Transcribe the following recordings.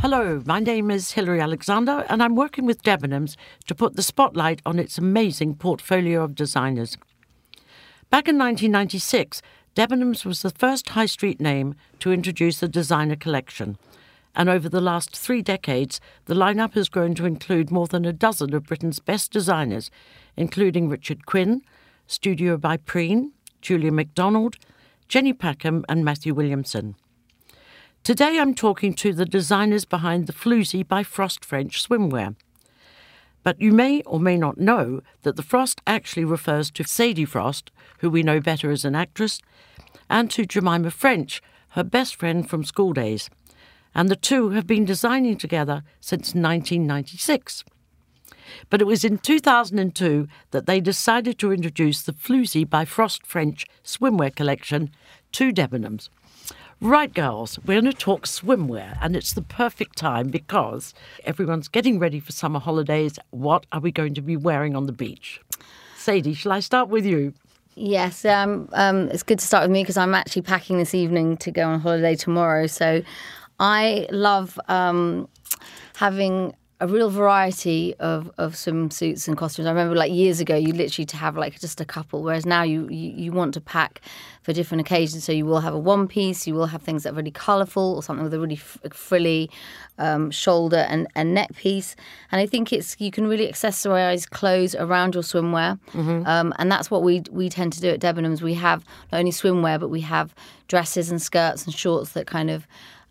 Hello, my name is Hilary Alexander, and I'm working with Debenhams to put the spotlight on its amazing portfolio of designers. Back in 1996, Debenhams was the first high street name to introduce a designer collection. And over the last three decades, the lineup has grown to include more than a dozen of Britain's best designers, including Richard Quinn, Studio by Preen, Julien Macdonald, Jenny Packham, and Matthew Williamson. Today I'm talking to the designers behind the Floozie by Frost French swimwear. But you may or may not know that the Frost actually refers to Sadie Frost, who we know better as an actress, and to Jemima French, her best friend from school days. And the two have been designing together since 1996. But it was in 2002 that they decided to introduce the Floozie by Frost French swimwear collection to Debenhams. Right, girls, we're going to talk swimwear, and it's the perfect time because everyone's getting ready for summer holidays. What are we going to be wearing on the beach? Sadie, shall I start with you? Yes, um, um, it's good to start with me because I'm actually packing this evening to go on holiday tomorrow. So I love um, having a real variety of, of swimsuits and costumes. I remember like years ago, you literally to have like just a couple, whereas now you, you, you want to pack for different occasions. So you will have a one piece, you will have things that are really colourful or something with a really frilly um, shoulder and, and neck piece. And I think it's you can really accessorize clothes around your swimwear, mm-hmm. um, and that's what we we tend to do at Debenhams. We have not only swimwear, but we have dresses and skirts and shorts that kind of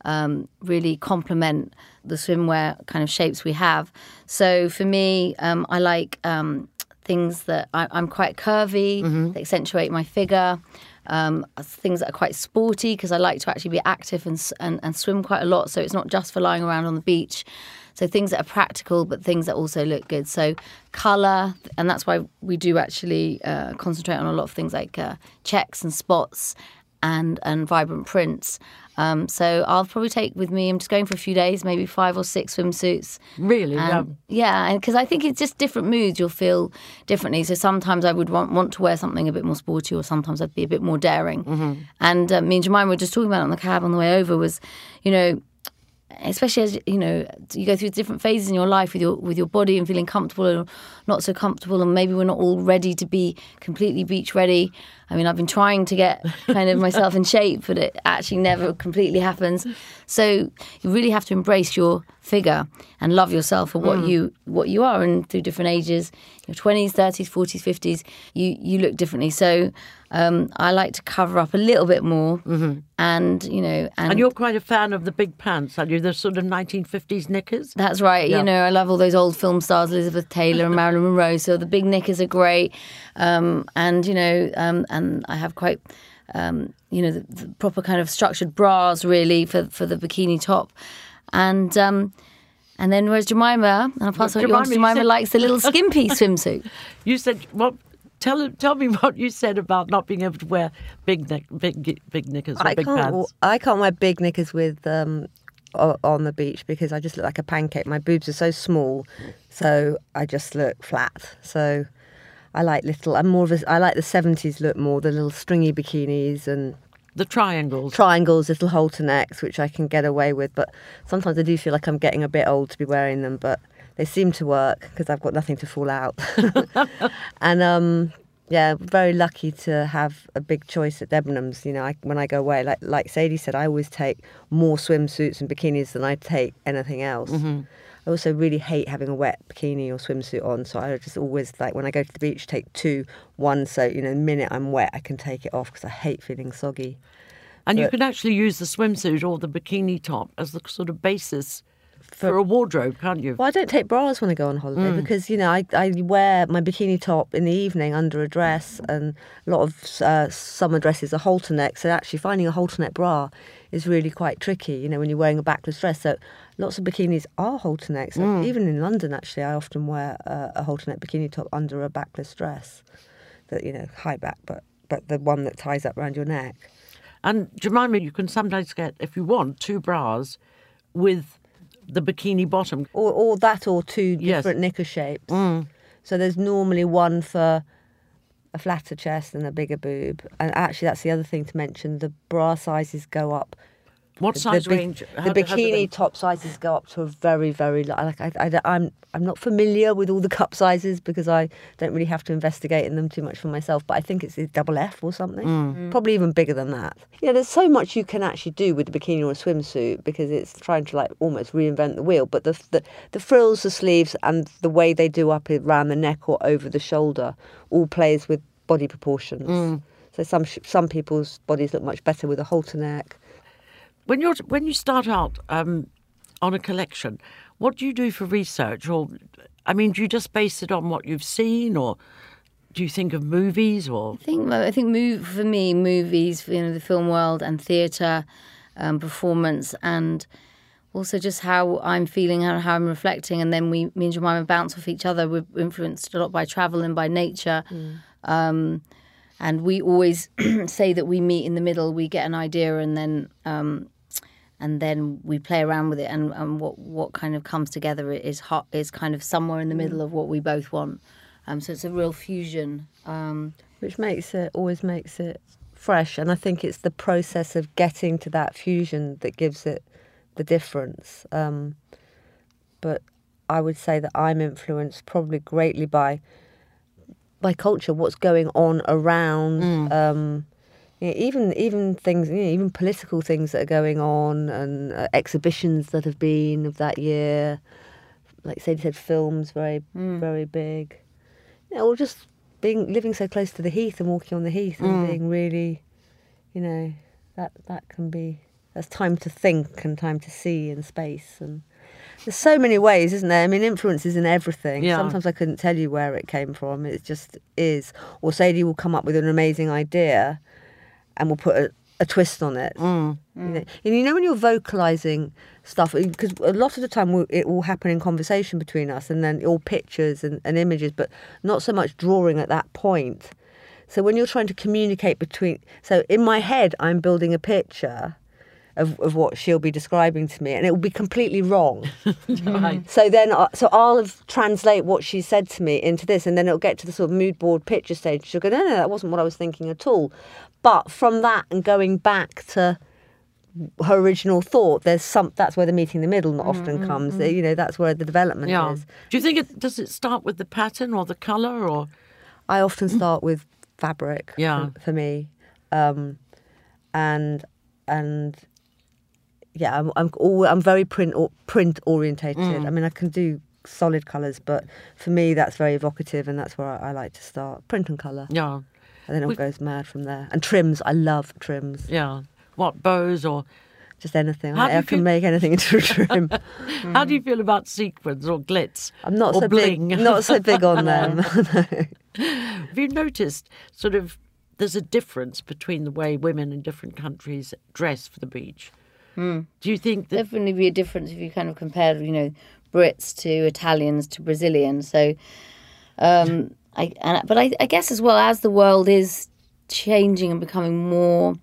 um, really complement the swimwear kind of shapes we have. So for me, um, I like um, things that I, am quite curvy, mm-hmm. that accentuate my figure. Um, things that are quite sporty because I like to actually be active and, and, and swim quite a lot. So it's not just for lying around on the beach. So things that are practical, but things that also look good. So color, and that's why we do actually uh, concentrate on a lot of things like uh, checks and spots and and vibrant prints. Um, so I'll probably take with me. I'm just going for a few days, maybe five or six swimsuits. Really? And, yeah, because I think it's just different moods. You'll feel differently. So sometimes I would want, want to wear something a bit more sporty, or sometimes I'd be a bit more daring. Mm-hmm. And uh, me and Jemima were just talking about it on the cab on the way over. Was you know especially as you know you go through different phases in your life with your with your body and feeling comfortable or not so comfortable and maybe we're not all ready to be completely beach ready. I mean i've been trying to get kind of myself in shape but it actually never completely happens so you really have to embrace your figure and love yourself for what mm. you what you are and through different ages your 20s 30s 40s 50s you you look differently so um, I like to cover up a little bit more, mm-hmm. and you know, and, and, you're quite a fan of the big pants, aren't you? The sort of 1950s knickers. That's right. Yeah. You know, I love all those old film stars, Elizabeth Taylor and Marilyn Monroe. So the big knickers are great, um, and you know, um, and I have quite. Um, you know, the, the, proper kind of structured bras, really, for for the bikini top, and um, and then whereas Jemima, and I'll pass on Jemima, Jemima said... likes the little skimpy swimsuit. You said what? Tell tell me what you said about not being able to wear big neck, big big knickers or I big pants. I can't wear big knickers with um, on the beach because I just look like a pancake. My boobs are so small, so I just look flat. So I like little. I'm more of a. I like the '70s look more. The little stringy bikinis and the triangles. Triangles, little halter necks, which I can get away with. But sometimes I do feel like I'm getting a bit old to be wearing them. But they seem to work because I've got nothing to fall out. and um, yeah, very lucky to have a big choice at Debenhams. You know, I, when I go away, like like Sadie said, I always take more swimsuits and bikinis than I take anything else. Mm-hmm. I also really hate having a wet bikini or swimsuit on, so I just always like when I go to the beach, take two, one so you know the minute I'm wet, I can take it off because I hate feeling soggy. And but, you can actually use the swimsuit or the bikini top as the sort of basis for a wardrobe, can't you? Well, I don't take bras when I go on holiday mm. because you know I, I wear my bikini top in the evening under a dress, and a lot of uh, summer dresses are halter neck. So actually, finding a halter neck bra is really quite tricky. You know, when you're wearing a backless dress. So lots of bikinis are halter necks. Mm. Even in London, actually, I often wear a, a halter neck bikini top under a backless dress. That you know, high back, but but the one that ties up around your neck. And Jemima, you can sometimes get, if you want, two bras with the bikini bottom. Or, or that or two different yes. knicker shapes. Mm. So there's normally one for a flatter chest and a bigger boob. And actually, that's the other thing to mention. The bra sizes go up What size the, bi- range? The How do- bikini they- top sizes go up to a very, very lo- like I, I, I'm I'm not familiar with all the cup sizes because I don't really have to investigate in them too much for myself. But I think it's a double F or something, Mm. probably even bigger than that. Yeah, there's so much you can actually do with the bikini or a swimsuit because it's trying to like almost reinvent the wheel. But the the, the frills, the sleeves, and the way they do up around the neck or over the shoulder all plays with body proportions. Mm. So some some people's bodies look much better with a halter neck. When you're when you start out um, on a collection, what do you do for research? Or, I mean, do you just base it on what you've seen, or do you think of movies? Or I think I think move, for me, movies, you know, the film world and theatre, um, performance, and also just how I'm feeling, and how I'm reflecting, and then we, me and Jemima bounce off each other. We're influenced a lot by travel and by nature, um, and we always say that we meet in the middle. We get an idea, and then um, and then we play around with it, and, and what what kind of comes together is hot is kind of somewhere in the middle of what we both want. Um, so it's a real fusion. Um, which makes it always makes it fresh and i think it's the process of getting to that fusion that gives it the difference um, but i would say that i'm influenced probably greatly by by culture what's going on around um, you know, even even things you know, even political things that are going on and uh, exhibitions that have been of that year like Sadie said films very very big you know, or just being living so close to the heath and walking on the heath and being really, you know, that that can be that's time to think and time to see in space and there's so many ways, isn't there? I mean, influence is in everything. Yeah. Sometimes I couldn't tell you where it came from. It just is. Or Sadie will come up with an amazing idea, and we'll put a, a twist on it. Mm. You mm. know, and you know when you're vocalizing stuff, uh, because a lot of the time it will happen in conversation between us, and then all pictures and, and images, but not so much drawing at that point. So when you're trying to communicate between, so in my head, I'm building a picture of, of what she'll be describing to me, and it will be completely wrong. Right. So then, I- so I'll have translate what she said to me into this, and then it'll get to the sort of mood board picture stage. She'll go, no, no, that wasn't what I was thinking at all. But from that and going back to her original thought, there's some. That's where the meeting in the middle not often mm-hmm, comes. Mm-hmm. You know, that's where the development Yeah. is. Do you think it does it start with the pattern or the color or I often start with fabric. Yeah. For, for me, um, and and yeah, I'm I'm all, I'm very print or, print orientated. Mm. I mean, I can do solid colours, but for me, that's very evocative, and that's where I, I like to start. Print and colour, yeah, and then it We- goes mad from there. And trims, I love trims. yeah? What bows or Just anything. How I, I can feel- make anything into a trim. how do you feel about sequins or glitz? I'm not or so bling? big. Not so big on them. Have you noticed sort of there's a difference between the way women in different countries dress for the beach? Hmm. Do you think that definitely be a difference if you kind of compare, you know, Brits to Italians to Brazilians. So, um, I, and, but I, I guess as well as the world is changing and becoming more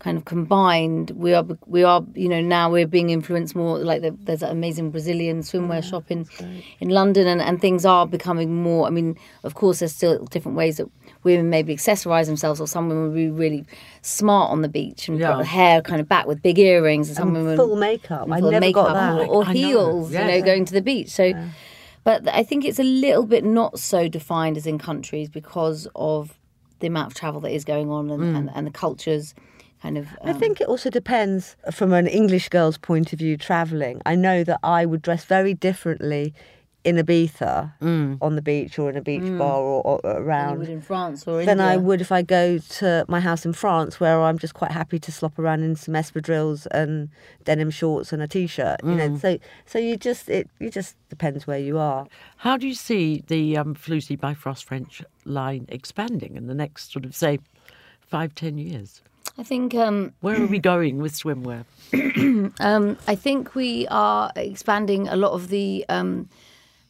kind of combined, we are we are you know now we're being influenced more. Like the, there's that amazing Brazilian swimwear shop in in London, and, and things are becoming more. I mean, of course, there's still different ways that women maybe accessorize themselves, or some women will be really smart on the beach and Yeah. got the hair kind of back with big earrings, and some women Full makeup. I full never makeup got that. or, or I heels, you know, going to the beach. So, but I think it's a little bit not so defined as in countries because of the amount of travel that is going on and, Mm. and, and the cultures kind of. I um, think it also depends from an English girl's point of view travelling. I know that I would dress very differently in Ibiza on the beach or in a beach bar or, or around would in France or than India. I would if I go to my house in France where I'm just quite happy to slop around in some espadrilles and denim shorts and a t-shirt. You know, so so you just it you just depends where you are. how do you see the um, Floozie by Frost French line expanding in the next sort of say five ten years? I think um, Where are we going with swimwear? Um, I think we are expanding a lot of the. Um,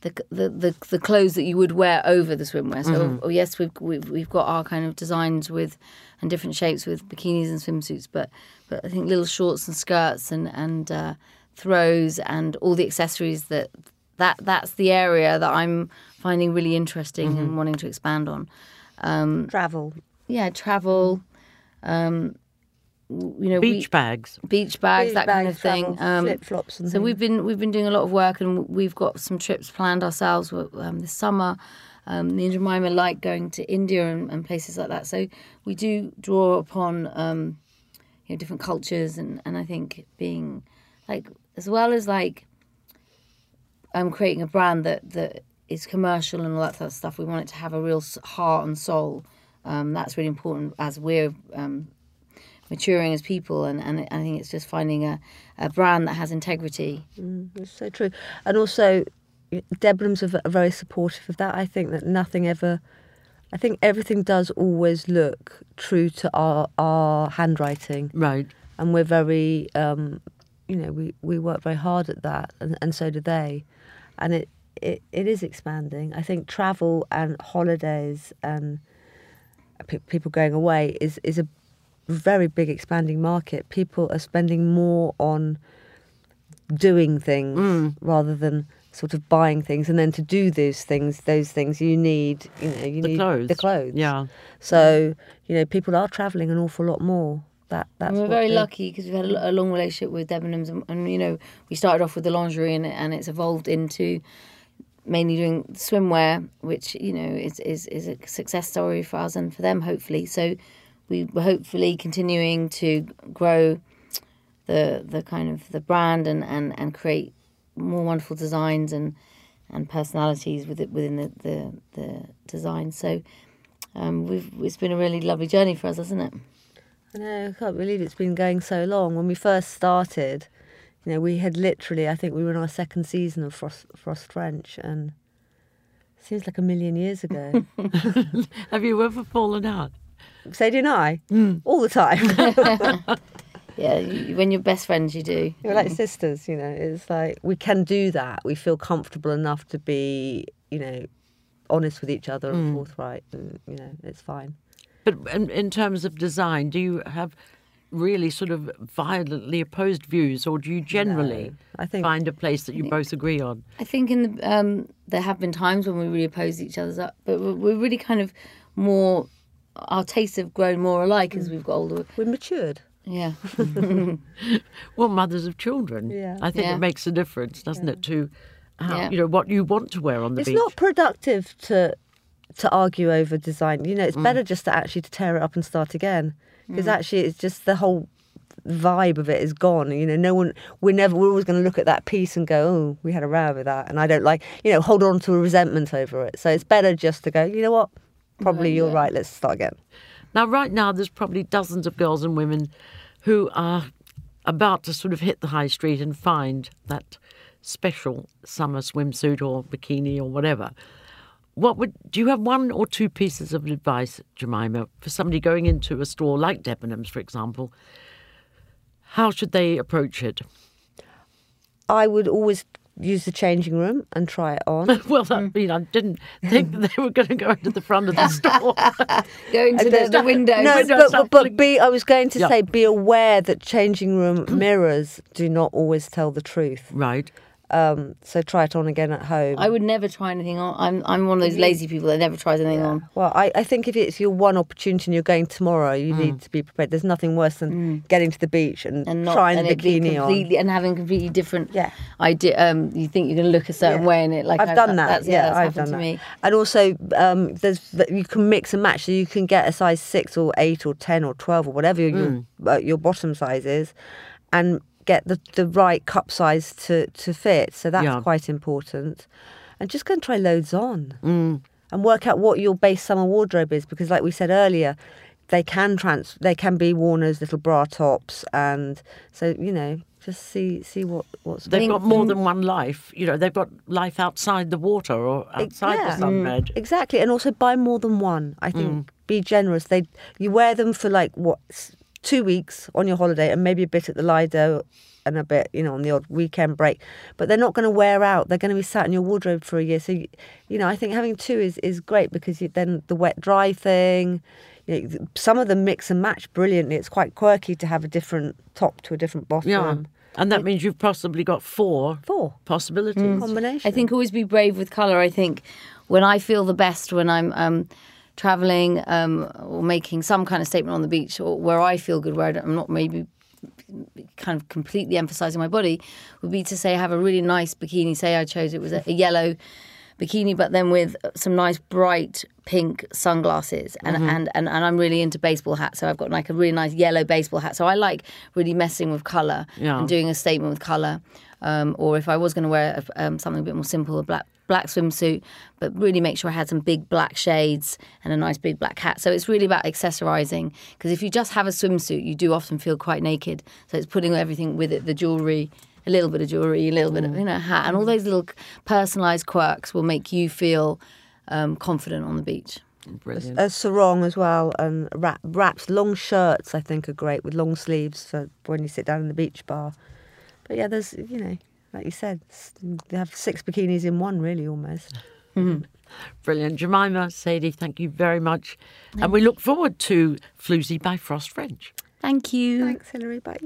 the, the, the, the clothes that you would wear over the swimwear. So oh, yes, we've, we've we've got our kind of designs with and different shapes with bikinis and swimsuits, but but I think little shorts and skirts and and uh, throws and all the accessories that that that's the area that I'm finding really interesting and wanting to expand on. Um, Travel. Yeah, travel. Um, w- you know, Beach we, bags. beach bags, Beach that kind of thing. travel, flip-flops and so we've been we've been doing a lot of work, and we've got some trips planned ourselves um, this summer. Um, me and Jemima like going to India and, and places like that. So we do draw upon um, you know different cultures, and and I think being like as well as like um, creating a brand that that is commercial and all that sort of stuff. We want it to have a real heart and soul. Um, that's really important as we're um, maturing as people, and, and I think it's just finding a, a brand that has integrity. It's so true. And also, Debenhams are are very supportive of that. I think that nothing ever, I think everything does always look true to our, our handwriting. Right. And we're very, um, you know, we, we work very hard at that, and, and so do they. And it, it, it is expanding. I think travel and holidays and pe- people going away is, is a very big expanding market. People are spending more on doing things mm. rather than sort of buying things and then to do those things those things you need you know you The need clothes. the clothes Yeah. so you know people are traveling an awful lot more that that's And we're very they- lucky because we've had a, a long relationship with Debenhams, and, and you know we started off with the lingerie, and, and it's evolved into mainly doing swimwear, which you know is, is is a success story for us and for them, hopefully. So we we're hopefully continuing to grow the the kind of the brand and, and, and create more wonderful designs and and personalities with it within the the, the design. So um, we've it's been a really lovely journey for us, hasn't it? I know, I can't believe it's been going so long. When we first started, you know, we had literally, I think we were in our second season of Frost, Frost French, and it seems like a million years ago. Have you ever fallen out? So did I, Hmm. all the time. Yeah, you, when you're best friends, you do. We're like sisters, you know. It's like we can do that. We feel comfortable enough to be, you know, honest with each other and forthright, and you know, it's fine. But in, in terms of design, do you have really sort of violently opposed views, or do you generally I think- find a place that you both agree on? I think in the um, there have been times when we really oppose each other's up, but we're, we're really kind of more. Our tastes have grown more alike as we've got older. We're matured. Yeah, Well, mothers of children. Yeah. I think Yeah. it makes a difference, doesn't it, to how, Yeah. you know what you want to wear on the It's beach. not productive to to argue over design. You know, Mm. it's better just to actually to tear it up and start again because actually it's just the whole vibe of it is gone. You know, no one we're never we're always going to look at that piece and go, oh, we had a row with that, and I don't like you know hold on to a resentment over it. So it's better just to go. You know what? Probably you're right. Let's start again. Now, right now, there's probably dozens of girls and women who are about to sort of hit the high street and find that special summer swimsuit or bikini or whatever. What would do you have one or two pieces of advice, Jemima, for somebody going into a store like Debenhams, for example? How should they approach it? I would always use the changing room and try it on. Well, I mean, I didn't think mm. they were going to go into the front of the store. going to the, the window. No, Windows but, but, but be. I was going to Yeah. say, be aware that changing room mirrors do not always tell the truth. right. Um, so try it on again at home. I would never try anything on. I'm I'm one of those lazy people that never tries anything on. well, I, I think if it's your one opportunity and you're going tomorrow, you need to be prepared. There's nothing worse than getting to the beach and, Mm. And not trying and the bikini on. and having completely different Yeah. idea. Um, you think you're going to look a certain Yeah. way in it. Like I've done that. That's, yeah, that's I've happened done to that. me. And also, um, there's you can mix and match. So you can get a size six or eight or ten or twelve or whatever your Mm. uh, your bottom size is, and get the, the right cup size to, to fit. So that's Yeah. quite important. And just go and try loads on Mm. and work out what your base summer wardrobe is because, like we said earlier, they can trans they can be worn as little bra tops, and so you know just see see what what's They've got more than one life. You know, they've got life outside the water or outside yeah. the sunbed. Exactly, and also buy more than one. I think be generous. They you wear them for like what two weeks on your holiday, and maybe a bit at the Lido, and a bit you know on the odd weekend break. But they're not going to wear out. They're going to be sat in your wardrobe for a year. So you, you know, I think having two is is great because you, then the wet dry thing. You know, some of them mix and match brilliantly. It's quite quirky to have a different top to a different bottom. Yeah. And that means you've possibly got four Four possibilities. combination. I think always be brave with colour. I think when I feel the best when I'm um, traveling um, or making some kind of statement on the beach or where I feel good, where I'm not maybe kind of completely emphasizing my body, would be to say have a really nice bikini. Say I chose it was a, a yellow bikini, but then with some nice bright pink sunglasses. And, Mm-hmm. and, and, and I'm really into baseball hats. So I've got like a really nice yellow baseball hat. So I like really messing with colour Yeah. and doing a statement with colour. Um, or if I was going to wear a, um, something a bit more simple, a black black swimsuit, but really make sure I had some big black shades and a nice big black hat. So it's really about accessorizing because if you just have a swimsuit, you do often feel quite naked. So it's putting everything with it, the jewelry, a little bit of jewelry, a little bit of you know hat, and all those little personalized quirks will make you feel um, confident on the beach. Brilliant. A sarong as well, and wrap, wraps, long shirts. I think are great with long sleeves for when you sit down in the beach bar. But yeah, there's you know, like you said, they have six bikinis in one, really almost. Mm-hmm. Brilliant. Jemima, Sadie, thank you very much. And we look forward to Floozie by Frost French. Thank you. Thanks, Hilary. Bye.